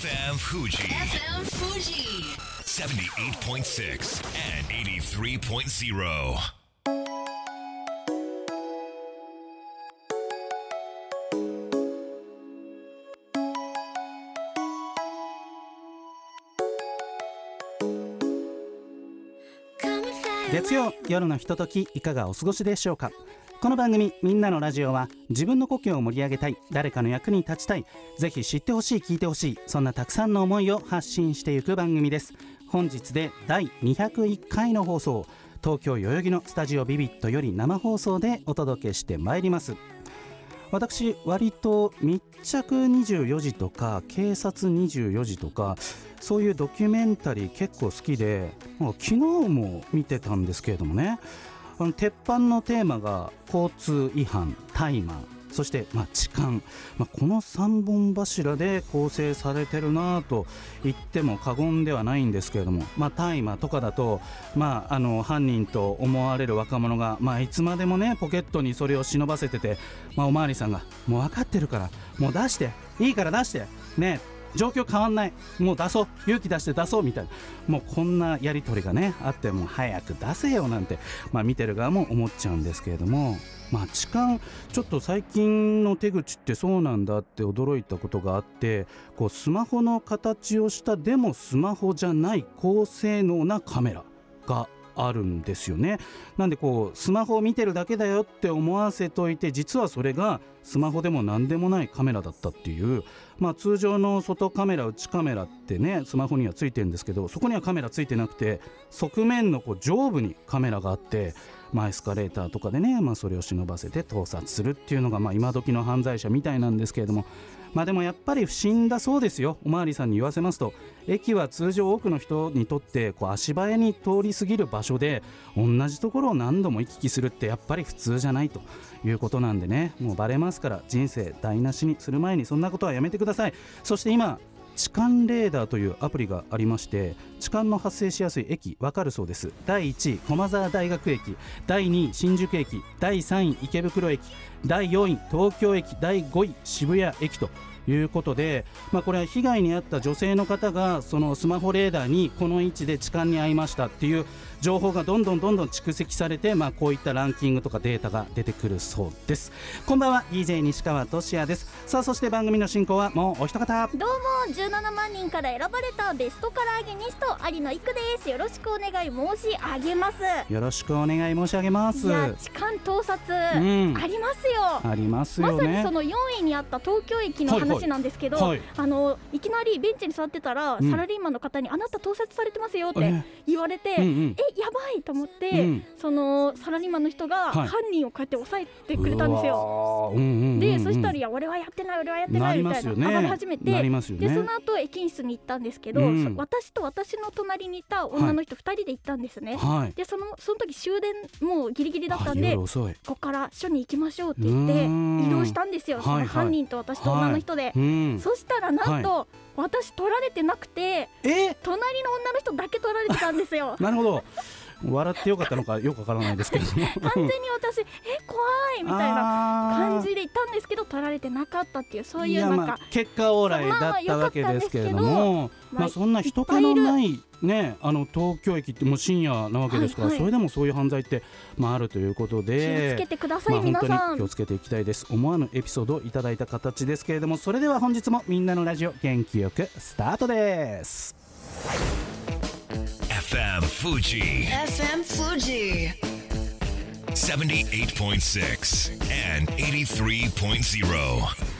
FM Fuji FM Fuji. 78.6 and 83.0. 月曜夜のひとときいかがお過ごしでしょうか？この番組「みんなのラジオは」自分の故郷を盛り上げたい誰かの役に立ちたいぜひ知ってほしい聞いてほしいそんなたくさんの思いを発信していく番組です。本日で第201回の放送東京代々木のスタジオビビットより生放送でお届けしてまいります。私割と密着24時とか警察24時とかそういうドキュメンタリー結構好きで昨日も見てたんですけれどもね。あの鉄板のテーマが交通違反大麻そして、まあ、痴漢、まあ、この3本柱で構成されてるなと言っても過言ではないんですけれども、まあ、大麻とかだと、まあ、あの犯人と思われる若者が、まあ、いつまでもねポケットにそれを忍ばせてて、まあ、おまわりさんがもう分かってるからもう出していいから出してね。状況変わんない。もう出そう。勇気出して出そうみたいな。もうこんなやり取りがねあっても早く出せよなんて、まあ、見てる側も思っちゃうんですけれども。まあ痴漢ちょっと最近の手口ってそうなんだって驚いたことがあってこうスマホの形をしたでもスマホじゃない高性能なカメラがあるんですよね。なんでこうスマホを見てるだけだよって思わせといて実はそれがスマホでも何でもないカメラだったっていうまあ通常の外カメラ内カメラってねスマホにはついてるんですけどそこにはカメラついてなくて側面のこう上部にカメラがあってまあ、エスカレーターとかでね、まあ、それを忍ばせて盗撮するっていうのが、まあ、今時の犯罪者みたいなんですけれども、まあ、でもやっぱり不審だそうですよ。おまわりさんに言わせますと駅は通常多くの人にとってこう足早に通り過ぎる場所で同じところを何度も行き来するってやっぱり普通じゃないと。いうことなんでね。もうバレますから人生台無しにする前にそんなことはやめてください。そして今痴漢レーダーというアプリがありまして痴漢の発生しやすい駅分かるそうです。第1位駒沢大学駅。第2位新宿駅。第3位池袋駅。第4位東京駅。第5位渋谷駅と。いうことで、まあ、これは被害に遭った女性の方がそのスマホレーダーにこの位置で痴漢に遭いましたっていう情報がどんどんどんどん蓄積されて、まあ、こういったランキングとかデータが出てくるそうです。こんばんは DJ 西川俊也です。さあそして番組の進行はもうお一方。どうも17万人から選ばれたベストカラーゲニスト有野育です。よろしくお願い申し上げます。よろしくお願い申し上げます。いや痴漢盗撮、ん。ありますよありますまよねさにその4位にあった東京駅のはいはい。話なんですけど、はい。あのいきなりベンチに座ってたら、うん。サラリーマンの方にあなた盗撮されてますよってえ。言われて、うんうん。えやばいと思って、うん。そのサラリーマンの人がはい。犯人をこうやって抑えてくれたんですよ。でそしたらいや俺はやってない俺はやってないみたいなね上がり始めてね。でその後駅員室に行ったんですけど、うん。そ私と私の隣にいた女の人2人で行ったんですね、はい。でそのその時終電もうギリギリだったんあでここから署に行きましょうって言って移動したんですよ、そのはいはい。犯人と私と女の人で、うん。そしたらなんと、私取られてなくてえ？隣の女の人だけ取られてたんですよ。なるほど。笑ってよかったのかよくわからないですけど完全に私え怖いみたいなな感じでいたんですけど取られてなかったっていうそういうやなんかまあ結果オーライだったわけですけれども。まあまあそんな人気のないねあの東京駅ってもう深夜なわけですからはいはいそれでもそういう犯罪ってまああるということ気をつでけてください、まあ本当皆さんに気をつけていきたいです思わぬエピソードをいただいた形ですけれどもそれでは本日もみんなのラジオ元気よくスタートです FM Fuji FM Fuji. 78.6 and 83.0.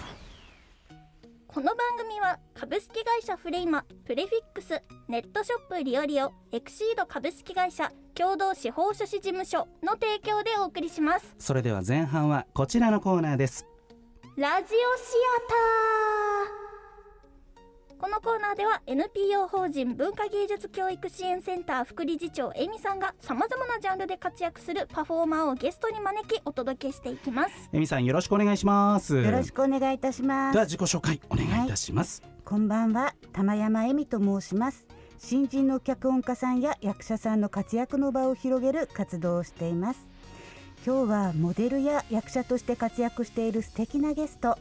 この番組は株式会社フレイマプレフィックスネットショップリオリオエクシード株式会社共同司法書士事務所の提供でお送りします。それでは前半はこちらのコーナーです。ラジオシアター。このコーナーでは NPO 法人文化芸術教育支援センター副理事長エミさんがさまざまなジャンルで活躍するパフォーマーをゲストに招きお届けしていきますえみさんよろしくお願いしますよろしくお願いいたしまではす。自己紹介お願いいたします、こんばんは、玉山恵美と申します。新人の脚本家さんや役者さんの活躍の場を広げる活動をしています。今日はモデルや役者として活躍している素敵なゲスト、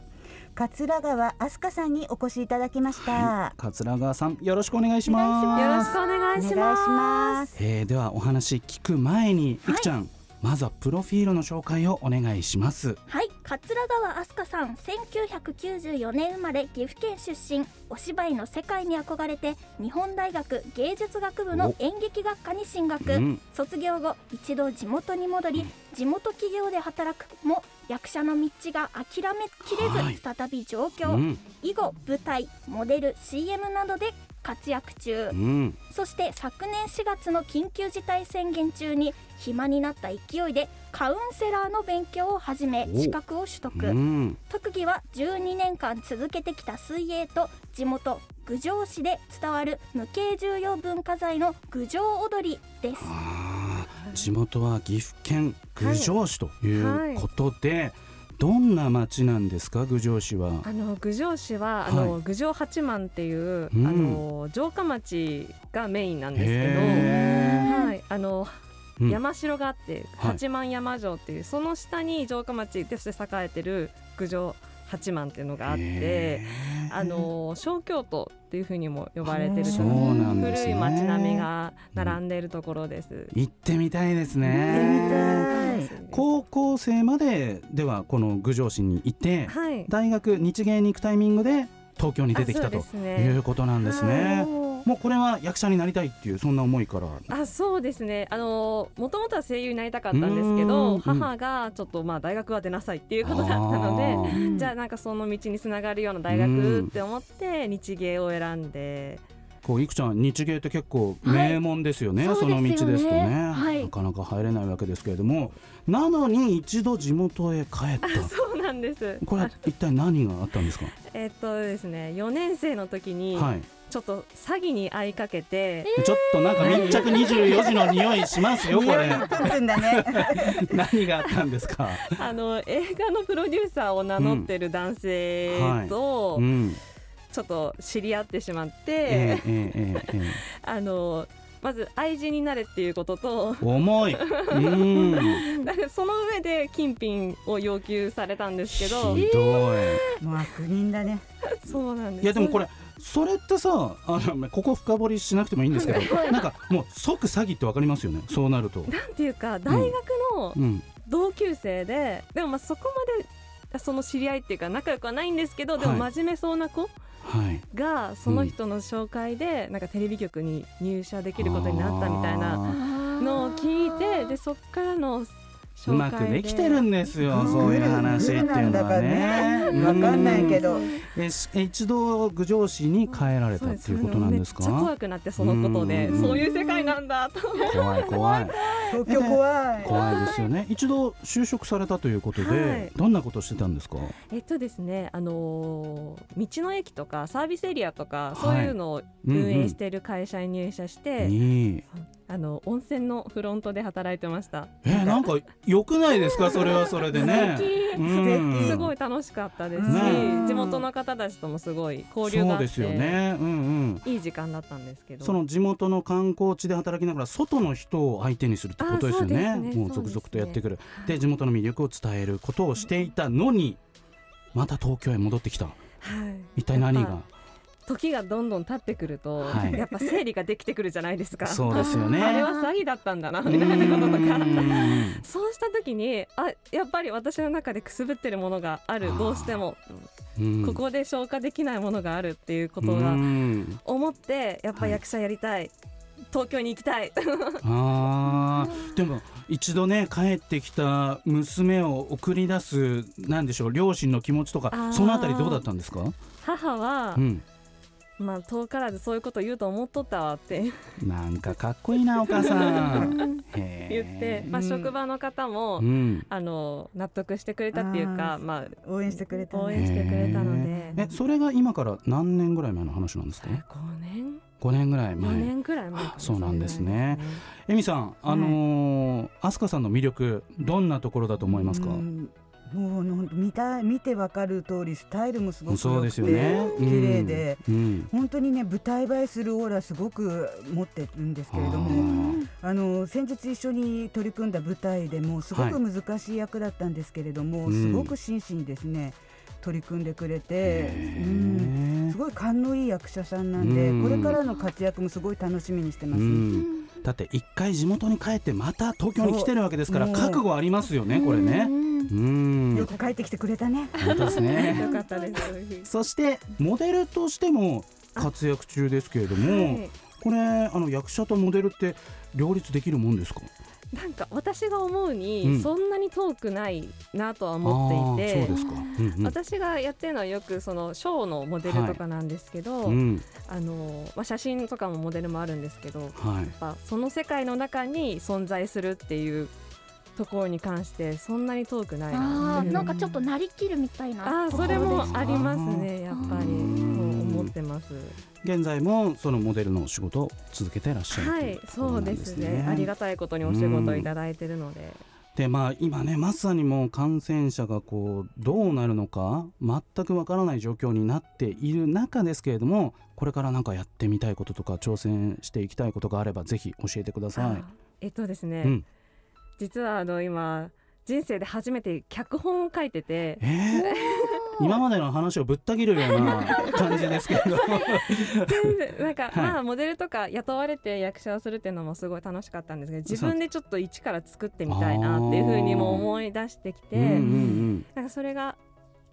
桂川飛鳥さんにお越しいただきました、桂川さんよろしくお願いします。よろしくお願いしま。ます。すえーではお話聞く前にい。くちゃん、まずはプロフィールの紹介をお願いします。はい桂川飛鳥さん1994年生まれ岐阜県出身お芝居の世界に憧れて日本大学芸術学部の演劇学科に進学、うん。卒業後一度地元に戻り地元企業で働くも役者の道が諦めきれず、はい。再び上京、うん。以後舞台モデル CM などで活躍中、うん。そして昨年4月の緊急事態宣言中に暇になった勢いでカウンセラーの勉強を始めお。資格を取得、うん。特技は12年間続けてきた水泳と地元郡上市で伝わる無形重要文化財の郡上踊りです地元は岐阜県郡上市ということで、どんな町なんですか？郡上市は。あの郡上市はあの、郡上八幡っていう、うん。あの城下町がメインなんですけへど、はい、あの、うん。山城があってはい。八幡山城っていう、その下に城下町として栄えてる郡上八幡っていうのがあってあの小京都っていうふうにも呼ばれてるそうなんですね。古い町並みが並んでいるところです。行ってみたいですね。高校生までではこの郡上市にいてはい、大学日芸に行くタイミングで東京に出てきたということなんですね。もうこれは役者になりたいっていうそんな思いから。あそうですね。あのもともとは声優になりたかったんですけうどん。母がちょっとまあ大学は出なさいっていうことだったのでじゃあなんかその道につながるような大学って思って日芸を選んで。こういくちゃん日芸って結構名門ですよね、はい。その道ですとね。そうですよね。はい。なかなか入れないわけですけれどもなのに一度地元へ帰った。そうなんです。これは一体何があったんですか？えっとですね4年生の時にはいちょっと詐欺に遭いかけて、ちょっとなんか密着24時の匂いしますよこれ。何があったんですか？あの映画のプロデューサーを名乗ってる男性とうん。ちょっと知り合ってしまって、ええええええ。あのまず愛人になれっていうことと重い。うん。だからその上で金品を要求されたんですけど。ひどい。もう悪人だね。そうなんです。いやでもこれそれってさあのここ深掘りしなくてもいいんですけどなんかもう即詐欺ってわかりますよねそうなると、なんていうか大学のうん、同級生で、でもまあそこまでその知り合いっていうか仲良くはないんですけどでもはい真面目そうな子はい。がその人の紹介でなんかテレビ局に入社できることになったみたいなのを聞いてでそっからの紹うまくで。きてるんですよそういう話っていうのはね。グルなん。だかねわかんないけど。え一度郡上市に帰られたっていうことなんですか？めっちゃ怖くなってそのことで。うん。そういう世界なんだと怖い怖い。東京怖い。怖いですよね。一度就職されたということで、はい。どんなことしてたんですか？えっとですね、あのー道の駅とかサービスエリアとか、はい。そういうのを運営している会社に入社して、あの温泉のフロントで働いてました。えーなんか良くないですか？それはそれでね。うん。すごい楽しかったですし、ね。地元の方たちともすごい交流があって、そうですよね。うんうん。いい時間だったんですけど。その地元の観光地で働きながら外の人を相手にするってことですよね。うね。もう続々とやってくる。で地元の魅力を伝えることをしていたのにまた東京へ戻ってきた。はい。一体何が？時がどんどん経ってくると、はい。やっぱ整理ができてくるじゃないですか。そうですよね。あれは詐欺だったんだなみたいなこととか。うんそうした時にあやっぱり私の中でくすぶってるものがある。どうしても、うん。ここで消化できないものがあるっていうことうがん。思ってやっぱ役者やりたい、東京に行きたい。あー。でも一度ね帰ってきた娘を送り出すなんでしょう両親の気持ちとかそのあたりどうだったんですか、母はう、ん、まあ遠からずそういうこと言うと思っとったわって。なんかかっこいいなお母さん。へ言ーって、まあ、職場の方も、うん。あの納得してくれたっていうかま応援してくれたあ、応ね援してくれたので。えそれが今から何年ぐらい前の話なんですか？5年。5年ぐらい4前年くらい前そうなんですね。それぐらいですエミさんあのー飛鳥さんの魅力どんなところだと思いますか？うんもう見た見てわかる通りスタイルもすごく良くてよね。綺麗で、うん。うん。本当にね舞台映えするオーラすごく持ってるんですけれどもあの先日一緒に取り組んだ舞台でもすごく難しい役だったんですけれども、はいすごく真摯にですね取り組んでくれて、うん、すごい勘のいい役者さんなんで、うん。これからの活躍もすごい楽しみにしてます、うんだって一回地元に帰ってまた東京に来てるわけですから覚悟ありますよねこれね。うん。よく帰ってきてくれたね。本当ですね。よかったです。そしてモデルとしても活躍中ですけれども、はい。これあの役者とモデルって両立できるもんですか？なんか私が思うに、うん。そんなに遠くないなとは思っていて私がやってるのはよくそのショーのモデルとかなんですけど、うん。あのまあ、写真とかもモデルもあるんですけどやっはいぱその世界の中に存在するっていうところに関してそんなに遠くないななんかちょっとなりきるみたいな。あーそれもありますねやっぱり思ってます。現在もそのモデルの仕事を続けてらっしゃるはいそうですすね。ね。ありがたいことにお仕事をいただいてるので。でまあ今ねまさにもう感染者がこうどうなるのか全くわからない状況になっている中ですけれどもこれからなんかやってみたいこととか挑戦していきたいことがあればぜひ教えてくださあえっとですね、い。うん、実はあの今人生で初めて脚本を書いてて。えー、今までの話をぶった切るような感じですけれどなんか、はい。まあモデルとか雇われて役者をするっていうのもすごい楽しかったんですけど自分でちょっと一から作ってみたいなっていうふうにも思い出してきて、うんうんうん。なんかそれが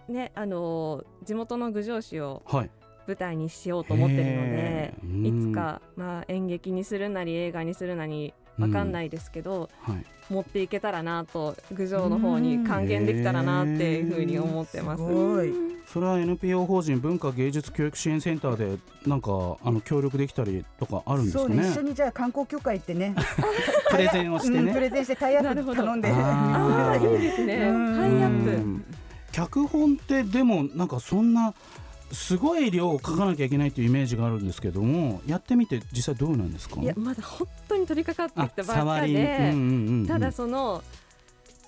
ねあの地元の郡上市をはい。舞台にしようと思ってるのでいつか、まあ、演劇にするなり映画にするなりわかんないですけど、はい。持っていけたらなと郡上の方に還元できたらなっていうふうに思ってます。それは NPO 法人文化芸術教育支援センターでなんかあの協力できたりとかあるんですかね？そうね一緒にじゃあ観光協会行ってね。プレゼンをしてうん、プねレゼンしてタイアップなるほど。頼んで。ああいいですね。うん。ハイアップ。うん。脚本ってでもなんかそんなすごい量を書かなきゃいけないっていうイメージがあるんですけどもやってみて実際どうなんですか？いやまだ本当に取り掛かってきたばっかで、ただその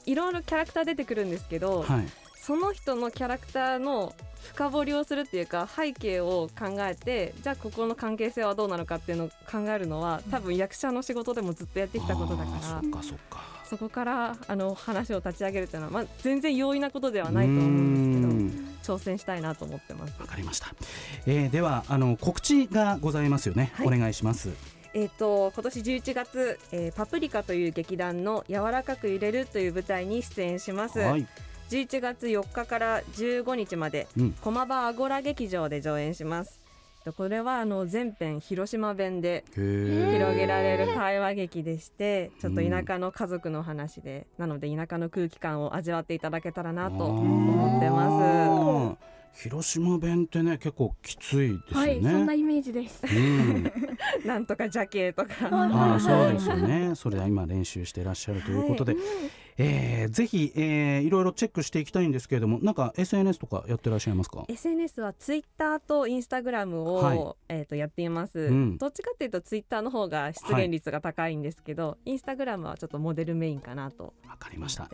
いろいろキャラクター出てくるんですけど、はい。その人のキャラクターの深掘りをするっていうか背景を考えてじゃあここの関係性はどうなのかっていうのを考えるのは多分役者の仕事でもずっとやってきたことだからそこからあの話を立ち上げるっていうのは、まあ、全然容易なことではないと思うんですけど挑戦したいなと思ってます。わかりました、えー、ではあの告知がございますよね、はいお願いしますえっ、と今年11月、えーパプリカという劇団の柔らかく揺れるという舞台に出演します。はい11月4日から15日まで、うん駒場アゴラ劇場で上演します。えっとこれはあの全編広島弁で広げられる会話劇でして、ちょっと田舎の家族の話で、なので田舎の空気感を味わっていただけたらなと思ってまあー広島弁ってね結構きついですよはい、ね、そんなイメージです。うん、す。なんとかジャケとか。ああそうですよね。それで今練習してらっしゃるということで、えーぜひ、えーいろいろチェックしていきたいんですけれどもなんか SNS とかやってらっしゃいますか？SNS はツイッターとインスタグラムを、はい。えー、とやっています、うん。どっちかっていうとツイッターの方が出現率が高いんですけど、インスタグラムはちょっとモデルメインかなと。わかりました。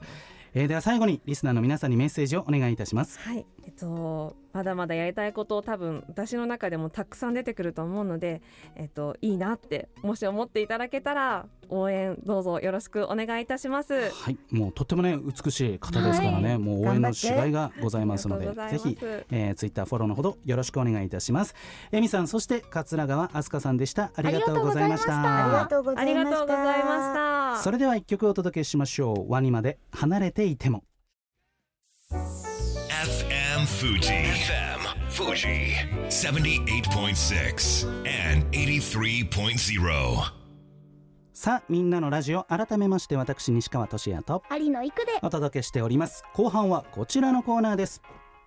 えーでは最後にリスナーの皆さんにメッセージをお願いいたします。はい、えっと、まだまだやりたいことを多分私の中でもたくさん出てくると思うので、えっと、いいなってもし思っていただけたら応援どうぞよろしくお願いいたします。はいもうとってもね美しい方ですからね、はい。もう応援のしがいがございますのでぜひ、えー、ツイッターフォローのほどよろしくお願いいたします。えみさんそして桂川飛鳥さんでした。ありがとうございました。ありがとうござありがいました。とうございました。それでは一曲お届けしましょう。ワニまで離れていても。FM Fuji. FM Fuji. 78.6 and 83.0. さあみんなのラジオ改めまして私西川俊也と有野育で。お届けしております。後半はこちらのコーナーです。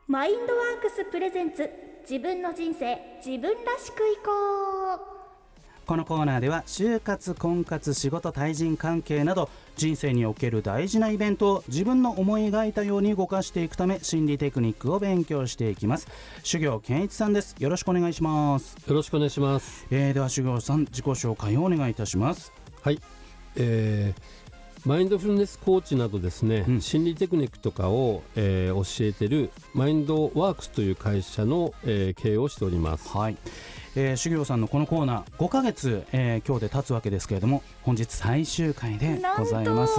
マインドワークスプレゼンツ自分の人生自分らしくいこう。このコーナーでは就活婚活仕事対人関係など人生における大事なイベントを自分の思い描いたように動かしていくため心理テクニックを勉強していきます。修行健一さんです。よろしくお願いします、よろしくお願いします。えー、では修行さん自己紹介をお願いいたしますはい、えーマインドフルネスコーチなどですね、うん。心理テクニックとかを、えー教えてるマインドワークスという会社の、えー経営をしております。はい、えー、修行さんのこのコーナー5ヶ月、えー今日で経つわけですけれども本日最終回でございます。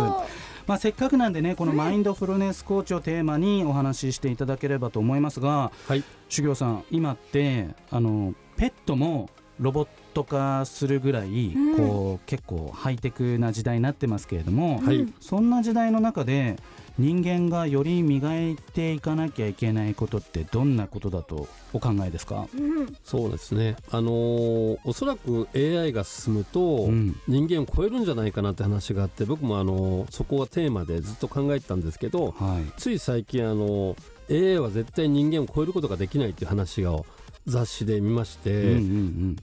まあ、せっかくなんでねこのマインドフルネスコーチをテーマにお話ししていただければと思いますが、はい。修行さん今ってあのペットもロボット化するぐらい、うん。こう結構ハイテクな時代になってますけれども、はい。そんな時代の中で人間がより磨いていかなきゃいけないことってどんなことだとお考えですか、うん。そうですね。あのーおそらく AI が進むと、うん。人間を超えるんじゃないかなって話があって僕もあのーそこはテーマでずっと考えてたんですけどはい。つい最近あの AI は絶対人間を超えることができないっていう話を雑誌で見まして、うんうん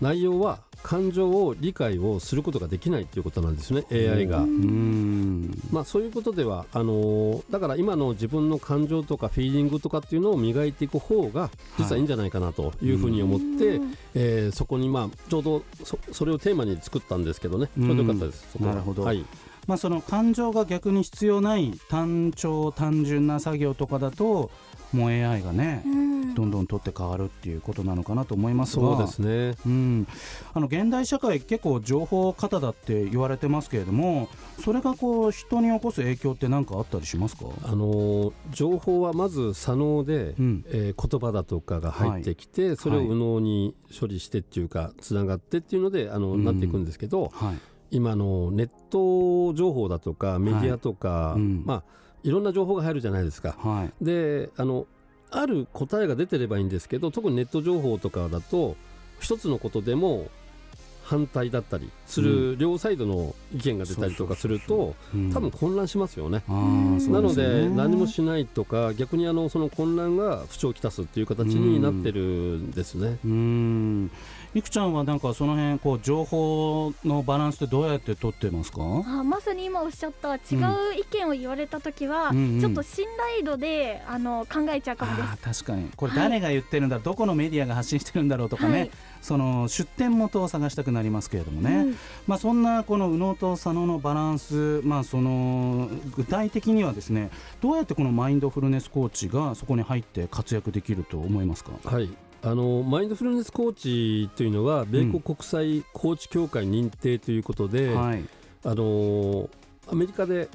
内容は感情を理解をすることができないっていうことなんですね AI が。まあ、そういうことではあのーだから今の自分の感情とかフィーリングとかっていうのを磨いていく方が実はいいんじゃないかなというふうに思って、えーそこにまあちょうどそそれをテーマに作ったんですけどね。ちょうどよかったです。なるほど。はい。まあ、その感情が逆に必要ない単調単純な作業とかだともう AI がね、うん。どんどん取って変わるっていうことなのかなと思いますが。そうですね。うん、あの現代社会結構情報過多だって言われてますけれどもそれがこう人に起こす影響って何かあったりしますか、あのー情報はまず左脳で、うん。えー言葉だとかが入ってきて、それを右脳に処理してっていうかつながってっていうのであの、うん。なっていくんですけどはい。今のネット情報だとかメディアとか、い。うん。まあいろんな情報が入るじゃないですか。はいであのある答えが出てればいいんですけど特にネット情報とかだと一つのことでも反対だったりする両サイドの意見が出たりとかするとうん多分混乱しますよね。あーそうなので何もしないとか逆にあのその混乱が不調をきたすっていう形になってるんですね。うんいくちゃんはなんかその辺こう情報のバランスってどうやって取ってますか？あまさに今おっしゃった違う意見を言われた時は、うんうんちょっと信頼度であの考えちゃうかもです。確かに。これ誰が言ってるんだ？ろう、どこのメディアが発信してるんだろうとかね、はい。その出典元を探したくなりますけれどもね、うん。まあ、そんなこの右脳と左脳のバランス、まあ、その具体的にはですねどうやってこのマインドフルネスコーチがそこに入って活躍できると思いますか、はいあのマインドフルネスコーチというのは米国国際コーチ協会認定ということで、はい。あのアメリカで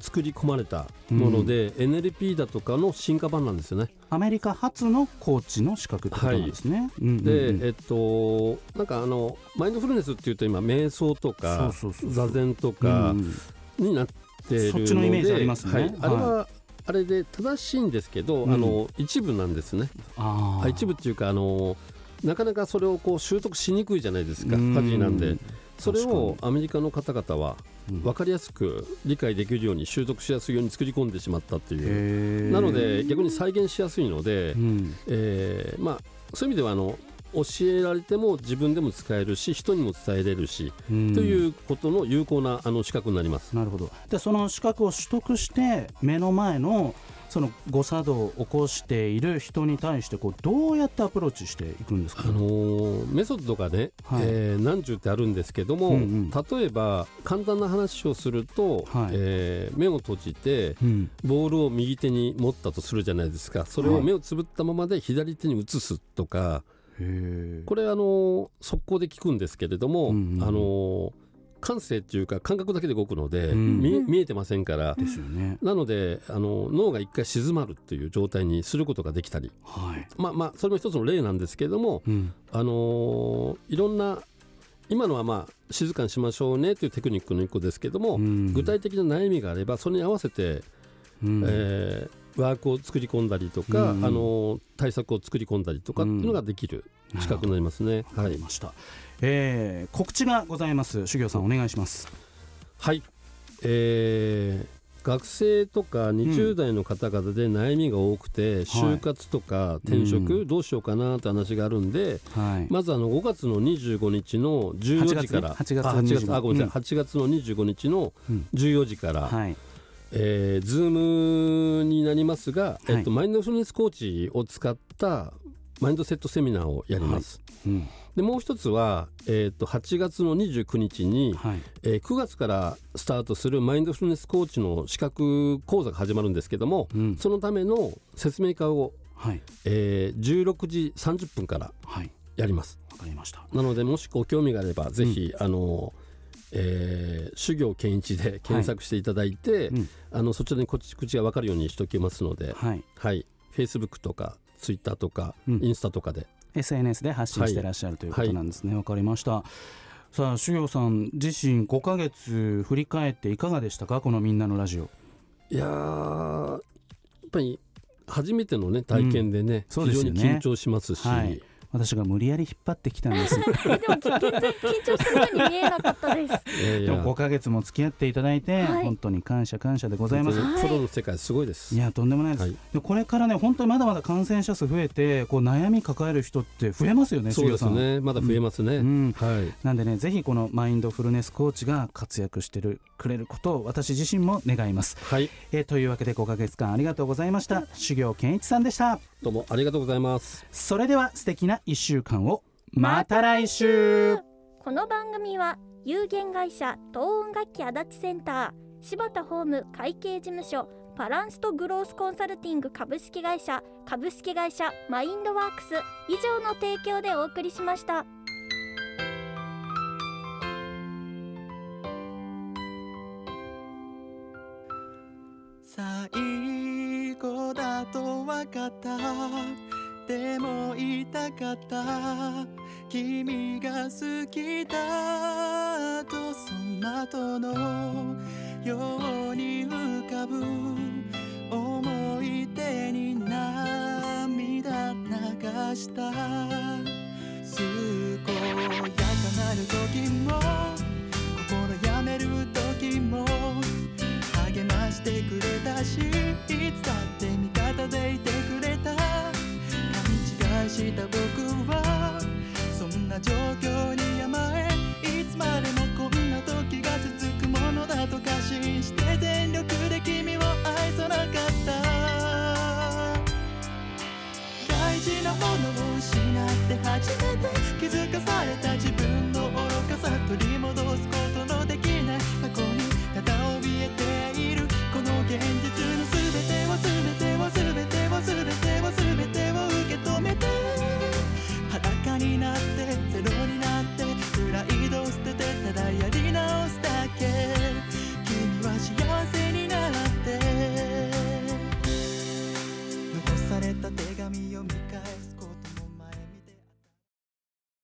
作り込まれたもので、NLP だとかの進化版なんですよね。アメリカ初のコーチの資格ってことなんですね。うんうんうん。で、えっと、なんかあのマインドフルネスっていうと今瞑想とか座禅とうんかうん。になっているので、そっちのイメージありますね。はい、はいあれはあれで正しいんですけど、うん。あの一部なんですね。あ一部っていうかあのなかなかそれをこう習得しにくいじゃないですか、うん。ファジーなんで。それ確をアメリカの方々はうん。分かりやすく理解できるように習得しやすいように作り込んでしまったっていう。なので逆に再現しやすいので、うん。えーまあ、そういう意味ではあの教えられても自分でも使えるし人にも伝えれるし、うん。ということの有効なあの資格になります。なるほど。でその資格を取得して目の前のその誤作動を起こしている人に対してこうどうやってアプローチしていくんですか、あのーメソッドがね、はい。えー何十ってあるんですけども、うんうん。例えば簡単な話をすると、はい。えー目を閉じてうん。ボールを右手に持ったとするじゃないですか。それを目をつぶったままで左手に移すとか、へこれあのー速攻で効くんですけれども、うんうんあのー感性っていうか感覚だけで動くので、うん。見えてませんから、なのであの脳が一回静まるっていう状態にすることができたり。はい、まあまあそれも一つの例なんですけれども、うん。あのーいろんな今のはまあ静かにしましょうねというテクニックの一個ですけども、うん。具体的な悩みがあればそれに合わせて、うん。えーワークを作り込んだりとか、うんあのー対策を作り込んだりとかっていうのができる資格になりますね。わはい。かりました、えー告知がございます。修行さんお願いします。はい、えー学生とか20代の方々で悩みが多くて、就活とか転職、うんどうしようかなって話があるんで、はい、まずあの5月の25日の14時から。8月ね。8月あ8月あごめんなさい、うん8月の25日のうん。14時から、はいえー、ズームになりますが、はい。えっと、マインドフルネスコーチを使ったマインドセットセミナーをやります。うん。でもう一つは、えっと8月の29日に、はい。えー9月からスタートするマインドフルネスコーチの資格講座が始まるんですけども、うん。そのための説明会を、はい。えー16時30分からはい。やります。わかりました。なのでもしご興味があればぜひ、あのえー、修行健一で検索していただいて、うん。あのそちらにこっち口が分かるようにしておきますので、はい。はい、Facebook とか Twitter とか、うん。インスタとかで。SNS で発信してらっしゃるということなんですね。わ、かりました。さあ修行さん自身5ヶ月振り返っていかがでしたか？このみんなのラジオ。いやーやっぱり初めてのね体験でね、そうですよね。非常に緊張しますし、はい私が無理やり引っ張ってきたんです。でも緊張するように見えなかったです。いやいや。でも5ヶ月も付き合っていただいて、はい。本当に感謝感謝でございます。プロの世界すごいです。いやとんでもないです、はい。でこれからね本当にまだまだ感染者数増えてこう悩み抱える人って増えますよねそうですね。まだ増えますね。うん。はい。なんでねぜひこのマインドフルネスコーチが活躍してるくれることを私自身も願います、はい。えーというわけで5ヶ月間ありがとうございました。修行健一さんでしたどうもありがとうございます。それでは素敵な1週間をまた来週この番組は有限会社東音楽器足立センター柴田ホーム会計事務所バランスとグロースコンサルティング株式会社株式会社マインドワークス以上の提供でお送りしました。最と分かったでも言いたかった君が好きだとその後のように浮かぶ思い出に涙流した健やかなる時も心やめる時も励ましてくれたしいつだってでいてくれた。勘違いした僕はそんな状況に甘えいつまでも